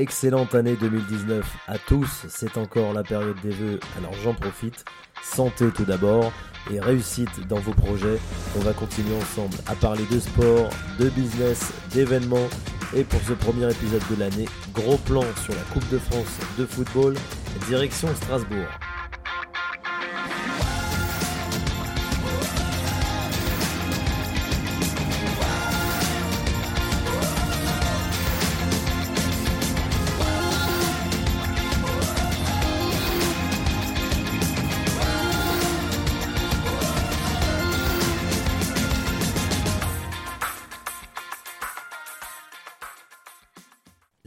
excellente année 2019 à tous. C'est encore la période des vœux, alors j'en profite. Santé tout d'abord et réussite dans vos projets. On va continuer ensemble à parler de sport, de business, d'événements. Et pour ce premier épisode de l'année, gros plan sur la Coupe de France de football, direction Strasbourg.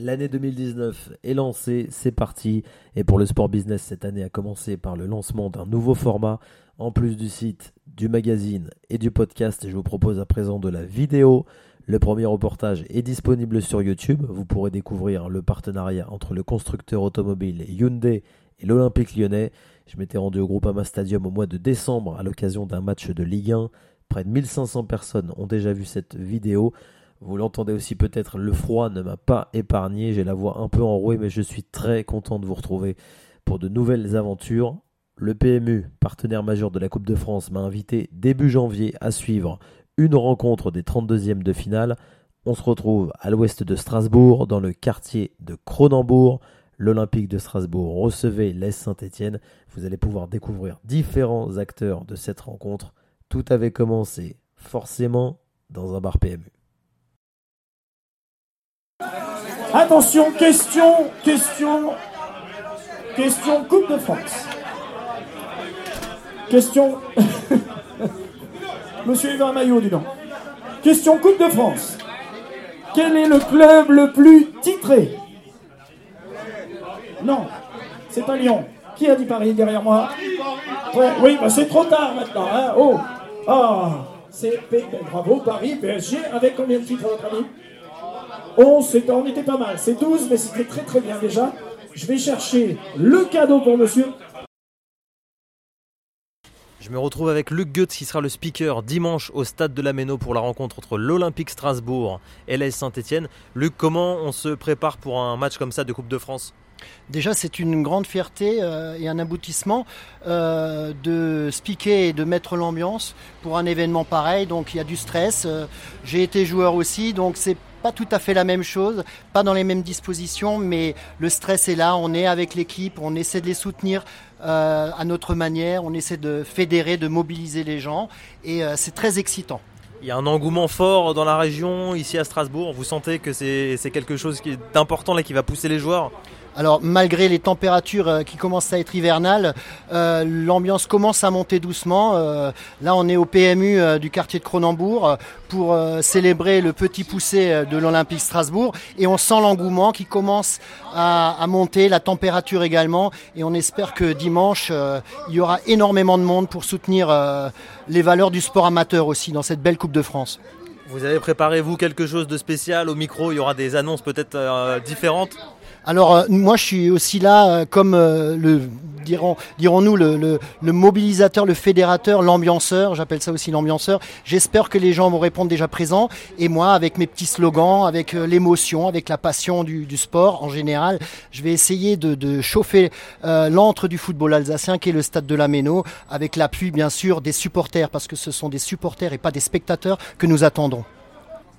L'année 2019 est lancée, c'est parti. Et pour le sport business, cette année a commencé par le lancement d'un nouveau format. En plus du site, du magazine et du podcast, je vous propose à présent de la vidéo. Le premier reportage est disponible sur YouTube. Vous pourrez découvrir le partenariat entre le constructeur automobile Hyundai et l'Olympique lyonnais. Je m'étais rendu au Groupama Stadium au mois de décembre à l'occasion d'un match de Ligue 1. Près de 1500 personnes ont déjà vu cette vidéo. Vous l'entendez aussi peut-être, le froid ne m'a pas épargné, j'ai la voix un peu enrouée, mais je suis très content de vous retrouver pour de nouvelles aventures. Le PMU, partenaire majeur de la Coupe de France, m'a invité début janvier à suivre une rencontre des 32e de finale. On se retrouve à l'ouest de Strasbourg, dans le quartier de Cronenbourg. L'Olympique de Strasbourg recevait l'Est Saint-Étienne. Vous allez pouvoir découvrir différents acteurs de cette rencontre. Tout avait commencé forcément dans un bar PMU. Attention, question, question, question Coupe de France. Question. Monsieur Yvan Maillot, dis donc. Question Coupe de France. Quel est le club le plus titré? Non, c'est pas Lyon. Qui a dit Paris derrière moi? Oui, bah c'est trop tard maintenant. Hein oh, ah, c'est bravo Paris, PSG. Avec combien de titres, votre ami? 11, on était pas mal. C'est 12, mais c'était très très bien déjà. Je vais chercher le cadeau pour monsieur. Je me retrouve avec Luc Goetz qui sera le speaker dimanche au stade de la Méno pour la rencontre entre l'Olympique Strasbourg et l'AS Saint-Etienne. Luc, comment on se prépare pour un match comme ça de Coupe de France? Déjà, c'est une grande fierté euh, et un aboutissement euh, de speaker et de mettre l'ambiance pour un événement pareil. Donc, il y a du stress. Euh, j'ai été joueur aussi, donc c'est pas tout à fait la même chose, pas dans les mêmes dispositions, mais le stress est là. On est avec l'équipe, on essaie de les soutenir à notre manière, on essaie de fédérer, de mobiliser les gens, et c'est très excitant. Il y a un engouement fort dans la région, ici à Strasbourg. Vous sentez que c'est quelque chose d'important là qui va pousser les joueurs? Alors malgré les températures euh, qui commencent à être hivernales, euh, l'ambiance commence à monter doucement. Euh, là on est au PMU du quartier de Cronenbourg pour célébrer le petit poussé de l'Olympique Strasbourg et on sent l'engouement qui commence à, monter, la température également et on espère que dimanche il y aura énormément de monde pour soutenir les valeurs du sport amateur aussi dans cette belle Coupe de France. Vous avez préparé vous quelque chose de spécial au micro? Il y aura des annonces peut-être différentes? Alors euh, moi je suis aussi là euh, comme euh, le dirons dirons-nous le, mobilisateur, le fédérateur, l'ambianceur, j'appelle ça aussi l'ambianceur. J'espère que les gens vont répondre déjà présents et moi avec mes petits slogans, avec l'émotion, avec la passion du, sport en général, je vais essayer de, chauffer l'antre du football alsacien qui est le stade de la Méno avec l'appui bien sûr des supporters parce que ce sont des supporters et pas des spectateurs que nous attendons.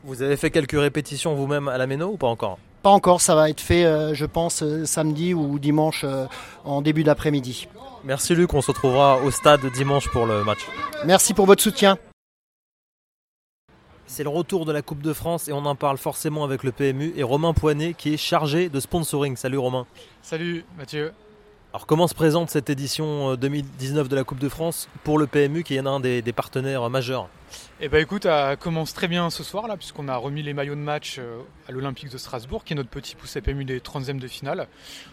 Vous avez fait quelques répétitions vous-même à la Méno ou pas encore? Pas encore, ça va être fait, euh, je pense, euh, samedi ou dimanche euh, en début d'après-midi. Merci Luc, on se retrouvera au stade dimanche pour le match. Merci pour votre soutien. C'est le retour de la Coupe de France et on en parle forcément avec le PMU et Romain Poinet qui est chargé de sponsoring. Salut Romain. Salut Mathieu. Alors comment se présente cette édition 2019 de la Coupe de France pour le PMU qui est un des partenaires majeurs? Eh ben écoute, ça commence très bien ce soir là, puisqu'on a remis les maillots de match euh, à l'Olympique de Strasbourg, qui est notre petit pouce PMU des 30e de finale.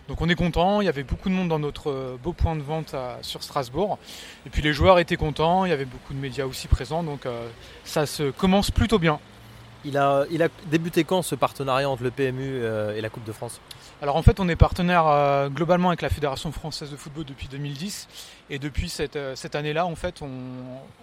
Donc on est content, il y avait beaucoup de monde dans notre euh, beau point de vente sur Strasbourg. Et puis les joueurs étaient contents, il y avait beaucoup de médias aussi présents, donc euh, ça se commence plutôt bien. Il a, débuté quand ce partenariat entre le PMU et la Coupe de France? Alors en fait, on est partenaire euh, globalement avec la Fédération française de football depuis 2010. Et depuis cette, euh, cette année-là, en fait,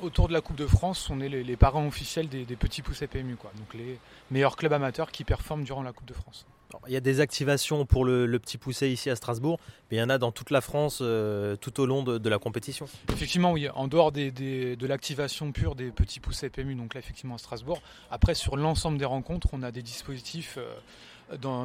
autour de la Coupe de France, on est les, parents officiels des, petits poussés PMU. Quoi. Donc les meilleurs clubs amateurs qui performent durant la Coupe de France. Il y a des activations pour le, petit poussé ici à Strasbourg, mais il y en a dans toute la France euh, tout au long de, la compétition. Effectivement, oui, en dehors de l'activation pure des petits poussés PMU, donc là effectivement à Strasbourg, après sur l'ensemble des rencontres, on a des dispositifs euh,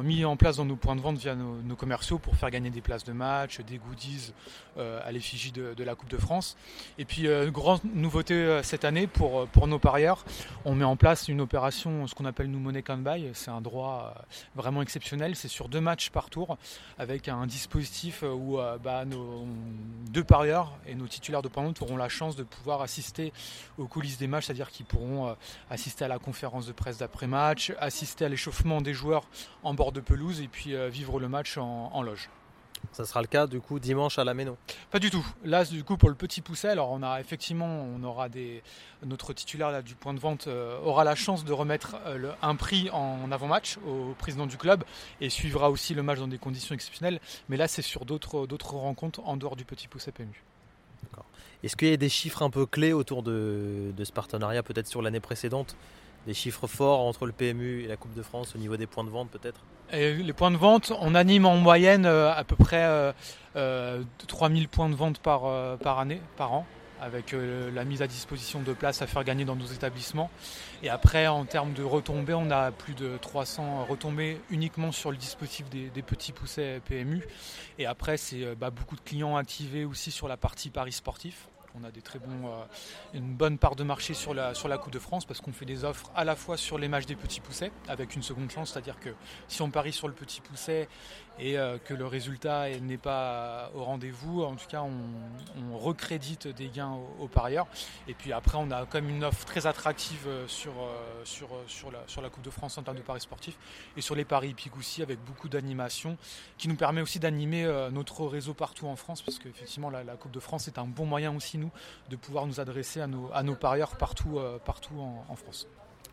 mis en place dans nos points de vente via nos, commerciaux pour faire gagner des places de match, des goodies euh, à l'effigie de, la Coupe de France. Et puis, euh, grande nouveauté euh, cette année pour, pour nos parieurs, on met en place une opération, ce qu'on appelle nous Money Can Buy. C'est un droit vraiment exceptionnel. C'est sur deux matchs par tour avec un dispositif où bah, nos deux parieurs et nos titulaires de vente auront la chance de pouvoir assister aux coulisses des matchs, c'est-à-dire qu'ils pourront assister à la conférence de presse d'après-match, assister à l'échauffement des joueurs en bord de pelouse et puis euh, vivre le match en, loge. Ça sera le cas du coup dimanche à la Méno Pas du tout. Là du coup pour le petit pousset, alors on a effectivement on aura des notre titulaire là, du point de vente euh, aura la chance de remettre euh, un prix en avant-match au président du club et suivra aussi le match dans des conditions exceptionnelles. Mais là c'est sur d'autres d'autres rencontres en dehors du petit pousset PMU. Est-ce qu'il y a des chiffres un peu clés autour de, de ce partenariat peut-être sur l'année précédente des chiffres forts entre le PMU et la Coupe de France au niveau des points de vente peut-être? Les points de vente, on anime en moyenne euh, à peu près euh, euh, 3000 points de vente par, euh, par année, par an avec la mise à disposition de places à faire gagner dans nos établissements. Et après, en termes de retombées, on a plus de 300 retombées uniquement sur le dispositif des, petits poussets PMU. Et après, c'est bah, beaucoup de clients activés aussi sur la partie Paris sportif. On a des très bons, euh, une bonne part de marché sur la, sur la Coupe de France parce qu'on fait des offres à la fois sur les matchs des petits poussets avec une seconde chance, c'est-à-dire que si on parie sur le petit pousset et euh, que le résultat n'est pas au rendez-vous, en tout cas on, recrédite des gains aux, parieurs. Et puis après on a quand même une offre très attractive euh, sur, sur, sur, la, sur la Coupe de France en termes de paris sportifs et sur les paris hippiques aussi avec beaucoup d'animation qui nous permet aussi d'animer notre réseau partout en France parce qu'effectivement la, la Coupe de France est un bon moyen aussi de pouvoir nous adresser à nos, parieurs partout, euh, partout en, France.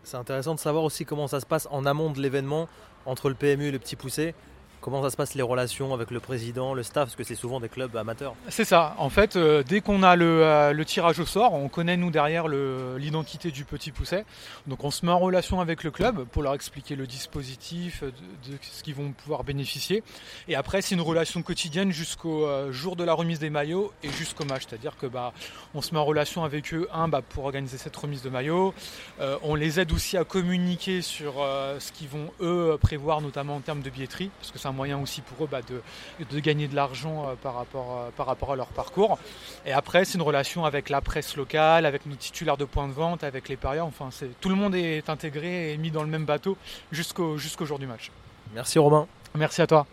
C'est intéressant de savoir aussi comment ça se passe en amont de l'événement entre le PMU et le Petit Poussé. Comment ça se passe les relations avec le président, le staff, parce que c'est souvent des clubs amateurs C'est ça. En fait, euh, dès qu'on a euh, le, tirage au sort, on connaît nous derrière l'identité du petit pousset. Donc on se met en relation avec le club pour leur expliquer le dispositif, de, ce qu'ils vont pouvoir bénéficier. Et après, c'est une relation quotidienne jusqu'au euh, jour de la remise des maillots et jusqu'au match. C'est-à-dire que bah, on se met en relation avec eux, un, bah, pour organiser cette remise de maillots. on les aide aussi à communiquer sur ce qu'ils vont eux prévoir, notamment en termes de billetterie, parce que un moyen aussi pour eux bah, de, gagner de l'argent euh, par, rapport, euh, par rapport à leur parcours. Et après, c'est une relation avec la presse locale, avec nos titulaires de points de vente, avec les parieurs. Enfin, tout le monde est intégré et mis dans le même bateau jusqu'au jusqu'au jour du match. Merci Romain. Merci à toi.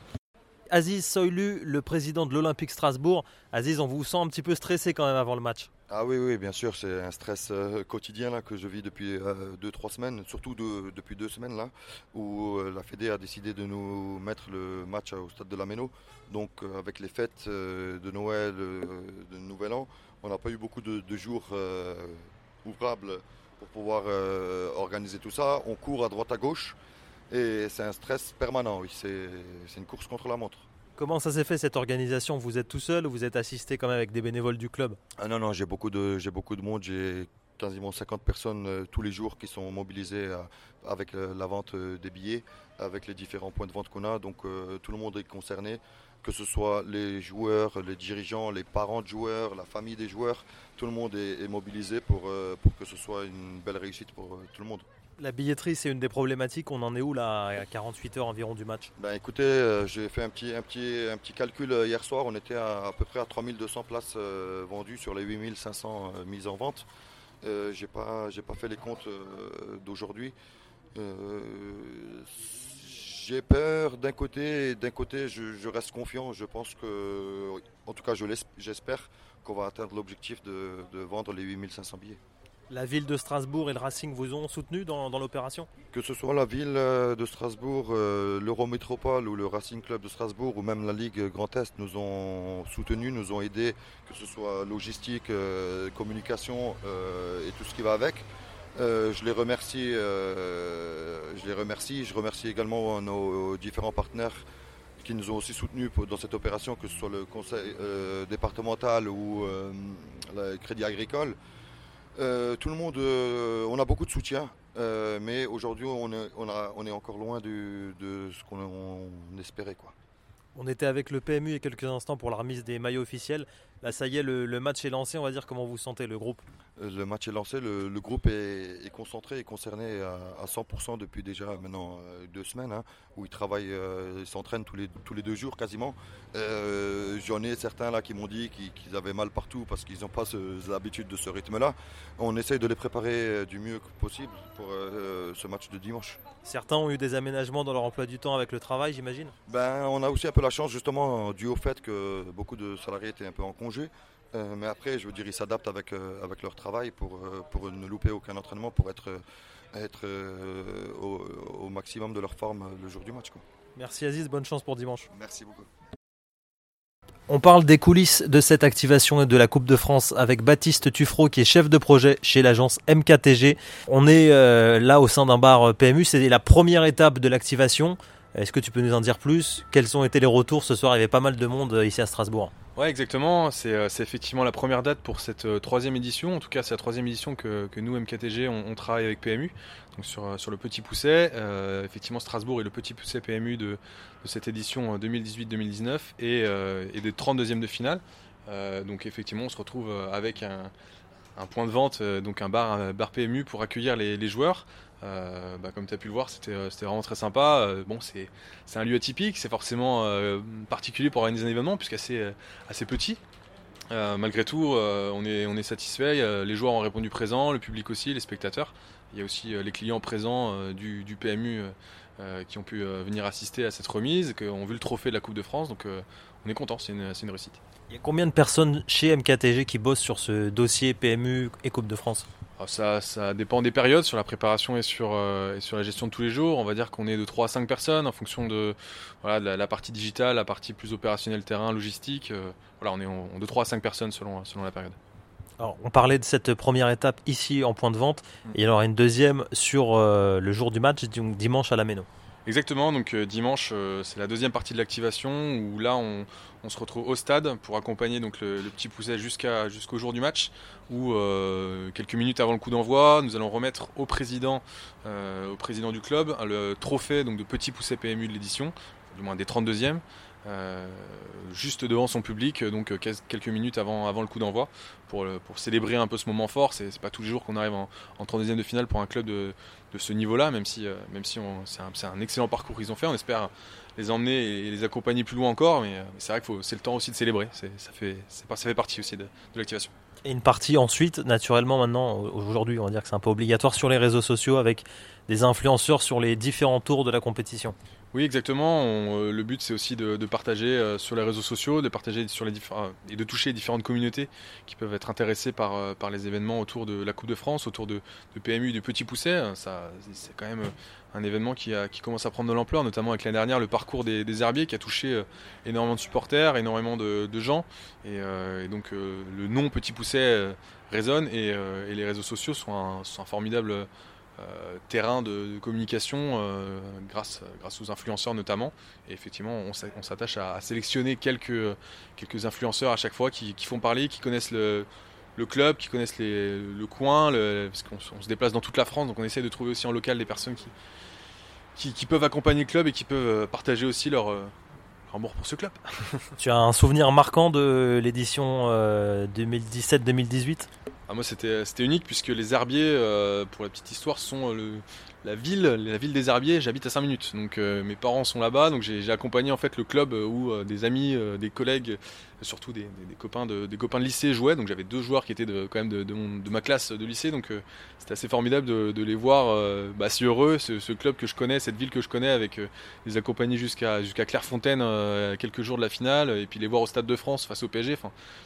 Aziz Soylu, le président de l'Olympique Strasbourg. Aziz, on vous sent un petit peu stressé quand même avant le match. Ah oui, oui, bien sûr, c'est un stress euh, quotidien là, que je vis depuis 2-3 euh, semaines, surtout depuis deux semaines là, où euh, la Fédé a décidé de nous mettre le match au stade de la Méno. Donc avec les fêtes de Noël, de Nouvel An, on n'a pas eu beaucoup de, jours ouvrables pour pouvoir organiser tout ça. On court à droite à gauche et c'est un stress permanent, oui, c'est une course contre la montre. Comment ça s'est fait cette organisation? Vous êtes tout seul ou vous êtes assisté quand même avec des bénévoles du club? Ah non, non, j'ai beaucoup de, monde. J'ai quasiment 50 personnes euh, tous les jours qui sont mobilisées euh, avec euh, la vente des billets, avec les différents points de vente qu'on a. Donc tout le monde est concerné, que ce soit les joueurs, les dirigeants, les parents de joueurs, la famille des joueurs. Tout le monde est, est mobilisé pour, pour que ce soit une belle réussite pour tout le monde. La billetterie, c'est une des problématiques. On en est où là, à 48 heures environ du match? Ben, Écoutez, euh, j'ai fait un petit, un, petit, un petit calcul euh, hier soir. On était à, à peu près à 3200 places euh, vendues sur les 8500 mises en vente. Je n'ai pas, pas fait les comptes d'aujourd'hui. J'ai peur d'un côté et d'un côté, je, reste confiant. Je pense que, en tout cas, j'espère qu'on va atteindre l'objectif de, de vendre les 8500 billets. La ville de Strasbourg et le Racing vous ont soutenu dans, l'opération? Que ce soit la ville euh, de Strasbourg, euh, l'Eurométropole ou le Racing Club de Strasbourg ou même la Ligue Grand Est nous ont soutenus, nous ont aidés, que ce soit logistique, euh, communication et tout ce qui va avec. Je les remercie. je les remercie. Je remercie également nos différents partenaires qui nous ont aussi soutenus dans cette opération, que ce soit le conseil départemental ou le Crédit Agricole. Euh, tout le monde, euh, on a beaucoup de soutien mais aujourd'hui, on est, encore loin de ce qu'on espérait. On était avec le PMU il y a quelques instants pour la remise des maillots officiels. Là, ça y est, le, match est lancé. On va dire comment vous sentez le groupe euh, Le match est lancé. Le, groupe est, concentré et concerné à, 100% depuis déjà maintenant euh, deux semaines, hein, où ils travaillent, euh, ils s'entraînent tous les, tous les deux jours quasiment. J'en ai certains là qui m'ont dit qu'ils avaient mal partout parce qu'ils n'ont pas l'habitude de ce rythme-là. On essaye de les préparer du mieux possible pour ce match de dimanche. Certains ont eu des aménagements dans leur emploi du temps avec le travail, j'imagine? Ben, On a aussi un peu la chance justement dû au fait que beaucoup de salariés étaient un peu en congé euh, mais après, je veux dire, ils s'adaptent avec, euh, avec leur travail pour, euh, pour ne louper aucun entraînement, pour être, être au, maximum de leur forme le jour du match. Merci Aziz, bonne chance pour dimanche. Merci beaucoup. On parle des coulisses de cette activation et de la Coupe de France avec Baptiste Tuffreau qui est chef de projet chez l'agence MKTG. On est là au sein d'un bar PMU, c'est la première étape de l'activation. Est-ce que tu peux nous en dire plus? Quels ont été les retours? Ce soir Il y avait pas mal de monde ici à Strasbourg. Ouais, exactement. C'est euh, effectivement la première date pour cette euh, troisième édition. En tout cas, c'est la troisième édition que, nous, MKTG, on, travaille avec PMU. Donc sur, euh, sur le Petit Pousset. effectivement, Strasbourg est le Petit Pousset PMU de, cette édition 2018-2019 et, des 32e de finale. donc effectivement, on se retrouve avec un, point de vente, donc un bar PMU pour accueillir les joueurs. Euh, bah, comme tu as pu le voir, c'était euh, vraiment très sympa. Euh, bon, c'est un lieu atypique, c'est forcément particulier pour organiser un événement, puisqu'assez assez petit. malgré tout, on est, satisfait. Les joueurs ont répondu présent, le public aussi, les spectateurs. Il y a aussi les clients présents du, du, PMU qui ont pu venir assister à cette remise, qui ont vu le trophée de la Coupe de France. Donc on est content, c'est une, une réussite. Il y a combien de personnes chez MKTG qui bossent sur ce dossier PMU et Coupe de France? Ça, ça, dépend des périodes, sur la préparation et sur, euh, et sur la gestion de tous les jours. On va dire qu'on est de 3 à 5 personnes en fonction de, voilà, de la, partie digitale, la partie plus opérationnelle terrain, logistique. Euh, voilà, on est de 3 à 5 personnes selon, selon la période. Alors, on parlait de cette première étape ici en point de vente, mm. et il y en aura une deuxième sur euh, le jour du match, donc dimanche à la Méno. Exactement, donc dimanche c'est la deuxième partie de l'activation où là on, se retrouve au stade pour accompagner donc le, petit pousset jusqu'au jour du match où euh, quelques minutes avant le coup d'envoi nous allons remettre au président euh, au président du club le trophée donc de petit pousset PMU de l'édition du moins des 32e euh, juste devant son public, donc quelques minutes avant, avant le coup d'envoi, pour, célébrer un peu ce moment fort. C'est pas tous les jours qu'on arrive en, en 32e de finale pour un club de, de ce niveau-là, même si, même si c'est un, excellent parcours qu'ils ont fait. On espère les emmener et les accompagner plus loin encore. Mais euh, c'est vrai que c'est le temps aussi de célébrer. Ça fait, ça fait partie aussi de, l'activation. Et une partie ensuite, naturellement maintenant, aujourd'hui, on va dire que c'est un peu obligatoire sur les réseaux sociaux avec des influenceurs sur les différents tours de la compétition. Oui, exactement. Euh, le but, c'est aussi de, partager euh, sur les réseaux sociaux, de partager sur les et de toucher les différentes communautés qui peuvent être intéressées par, par les événements autour de la Coupe de France, autour de, de PMU, du Petit Pousset. C'est quand même un événement qui, commence à prendre de l'ampleur, notamment avec l'année dernière le parcours des, herbiers qui a touché euh, énormément de supporters, énormément de, gens. Et, euh, donc euh, le nom Petit Pousset résonne et, les réseaux sociaux sont un, formidable terrain de, communication grâce, grâce aux influenceurs notamment. Et effectivement, on s'attache à, sélectionner quelques, quelques influenceurs à chaque fois qui, font parler, qui connaissent le, club, qui connaissent le coin, parce qu'on se déplace dans toute la France, donc on essaie de trouver aussi en local des personnes qui, qui, peuvent accompagner le club et qui peuvent euh, partager aussi leur, euh, amour pour ce club. tu as un souvenir marquant de l'édition 2017-2018 euh, ah, Moi c'était unique puisque les herbiers, pour la petite histoire, sont le, la ville, la ville des Herbiers, j'habite à 5 minutes. Donc euh, mes parents sont là-bas, donc j'ai accompagné en fait le club euh, où euh, des amis, des collègues, surtout des, copains de, copains de lycée jouaient. Donc j'avais deux joueurs qui étaient de, même de, ma classe de lycée, donc c'était assez formidable de, les voir bah, si heureux. Ce, club que je connais, cette ville que je connais, avec les accompagner jusqu'à Clairefontaine quelques jours de la finale, et puis les voir au Stade de France face au PSG.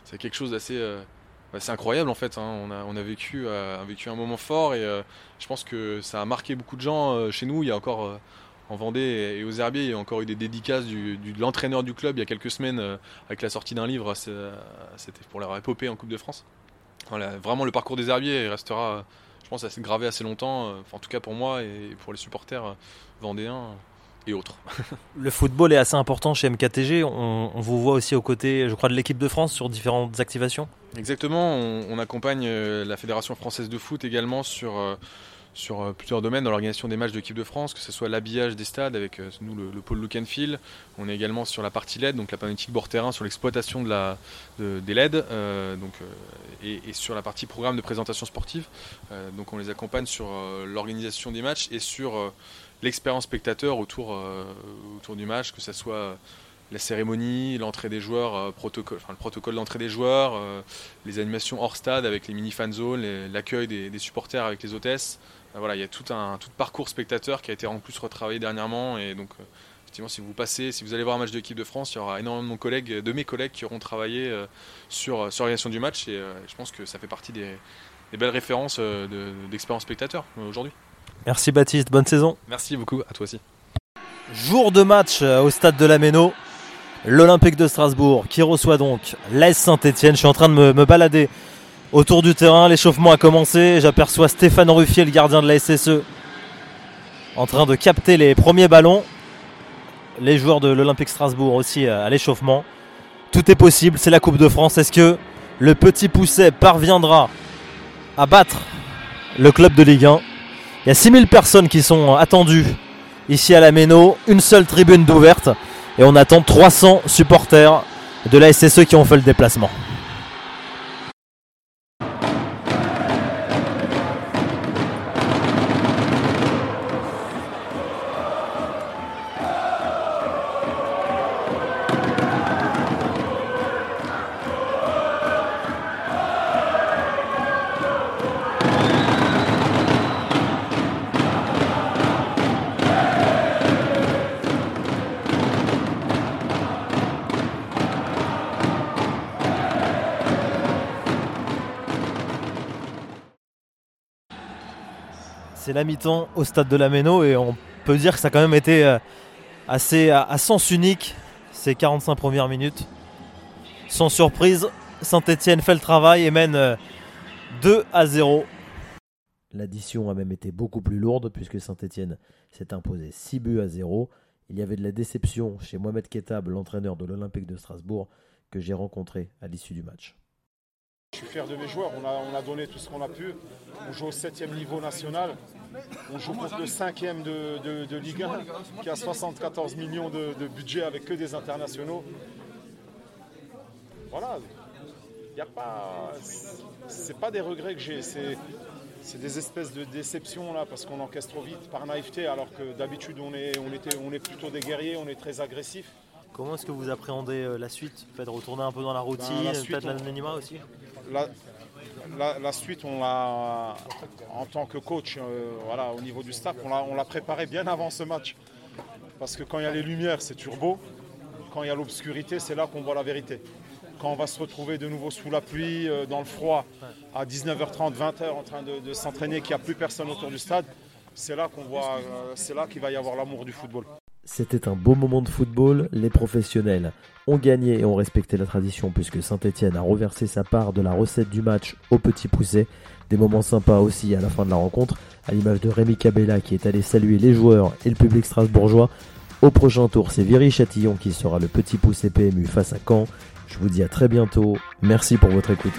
C'est quelque chose d'assez bah, c'est incroyable en fait. Hein. On, a, euh, vécu un moment fort et euh, je pense que ça a marqué beaucoup de gens euh, chez nous. Il y a encore en Vendée et aux Herbiers, il y a encore eu des dédicaces de l'entraîneur du club il y a quelques semaines avec la sortie d'un livre. C'était pour leur épopée en Coupe de France. Voilà, vraiment le parcours des Herbiers restera, je pense, assez gravé assez longtemps. en tout cas pour moi et pour les supporters vendéens et autres. le football est assez important chez MKTG. On, vous voit aussi aux côtés, je crois, de l'équipe de France sur différentes activations. Exactement. On, accompagne euh, la Fédération française de foot également sur, euh, sur euh, plusieurs domaines dans l'organisation des matchs de l'équipe de France, que ce soit l'habillage des stades avec nous le, pôle look and feel. On est également sur la partie LED, donc la panotique bord terrain, sur l'exploitation de la, des LED, donc, et, sur la partie programme de présentation sportive. donc on les accompagne sur l'organisation des matchs et sur l'expérience spectateur autour, autour du match, que ce soit la cérémonie, l'entrée des joueurs, euh, protocole, enfin, le protocole d'entrée des joueurs, euh, les animations hors stade avec les mini fan zones, l'accueil des, supporters avec les hôtesses. Euh, voilà, il y a tout un tout parcours spectateur qui a été en plus retravaillé dernièrement et donc effectivement si vous passez, si vous allez voir un match de l'équipe de France, il y aura énormément de, collègues, de mes collègues qui auront travaillé sur sur l'organisation du match et je pense que ça fait partie des, belles références d'expérience spectateur aujourd'hui. Merci Baptiste, bonne saison. Merci beaucoup à toi aussi. Jour de match au stade de la Méno l'Olympique de Strasbourg qui reçoit donc l'AS Saint-Etienne. Je suis en train de me, balader autour du terrain. L'échauffement a commencé. J'aperçois Stéphane Ruffier, le gardien de la SSE, en train de capter les premiers ballons. Les joueurs de l'Olympique Strasbourg aussi à l'échauffement. Tout est possible, c'est la Coupe de France. Est-ce que le petit Pousset parviendra à battre le club de Ligue 1 Il y a 6000 personnes qui sont attendues ici à la Méno, une seule tribune d'ouverte et on attend 300 supporters de la SSE qui ont fait le déplacement. C'est la mi-temps au stade de la Méno et on peut dire que ça a quand même été euh, assez à, sens unique ces 45 premières minutes. Sans surprise, Saint-Etienne fait le travail et mène 2 euh, à 0. L'addition a même été beaucoup plus lourde puisque Saint-Etienne s'est imposé 6 buts à 0. Il y avait de la déception chez Mohamed Ketab, l'entraîneur de l'Olympique de Strasbourg, que j'ai rencontré à l'issue du match. Je suis fier de mes joueurs, on a, donné tout ce qu'on a pu. On joue au 7 niveau national. On joue contre le 5 de, de, Ligue 1 qui a 74 millions de, budget avec que des internationaux. Voilà. Il n'y a pas. C'est pas des regrets que j'ai, c'est, des espèces de déceptions là parce qu'on encaisse trop vite par naïveté alors que d'habitude on est, on, était, on est plutôt des guerriers, on est très agressifs. Comment est-ce que vous appréhendez euh, la suite? Faites retourner un peu dans la routine, ben, peut-être l'anonymat aussi? La, suite, on l'a, en tant que coach, euh, voilà, au niveau du staff, on l'a, préparé bien avant ce match. Parce que quand il y a les lumières, c'est turbo. Quand il y a l'obscurité, c'est là qu'on voit la vérité. Quand on va se retrouver de nouveau sous la pluie, euh, dans le froid, à 19h30, 20h, en train de, s'entraîner, qu'il n'y a plus personne autour du stade, c'est là qu'on voit, euh, c'est là qu'il va y avoir l'amour du football. C'était un beau moment de football. Les professionnels ont gagné et ont respecté la tradition puisque Saint-Etienne a reversé sa part de la recette du match au petit poussé. Des moments sympas aussi à la fin de la rencontre, à l'image de Rémi Cabella qui est allé saluer les joueurs et le public strasbourgeois. Au prochain tour, c'est Viry Châtillon qui sera le petit poussé PMU face à Caen. Je vous dis à très bientôt. Merci pour votre écoute.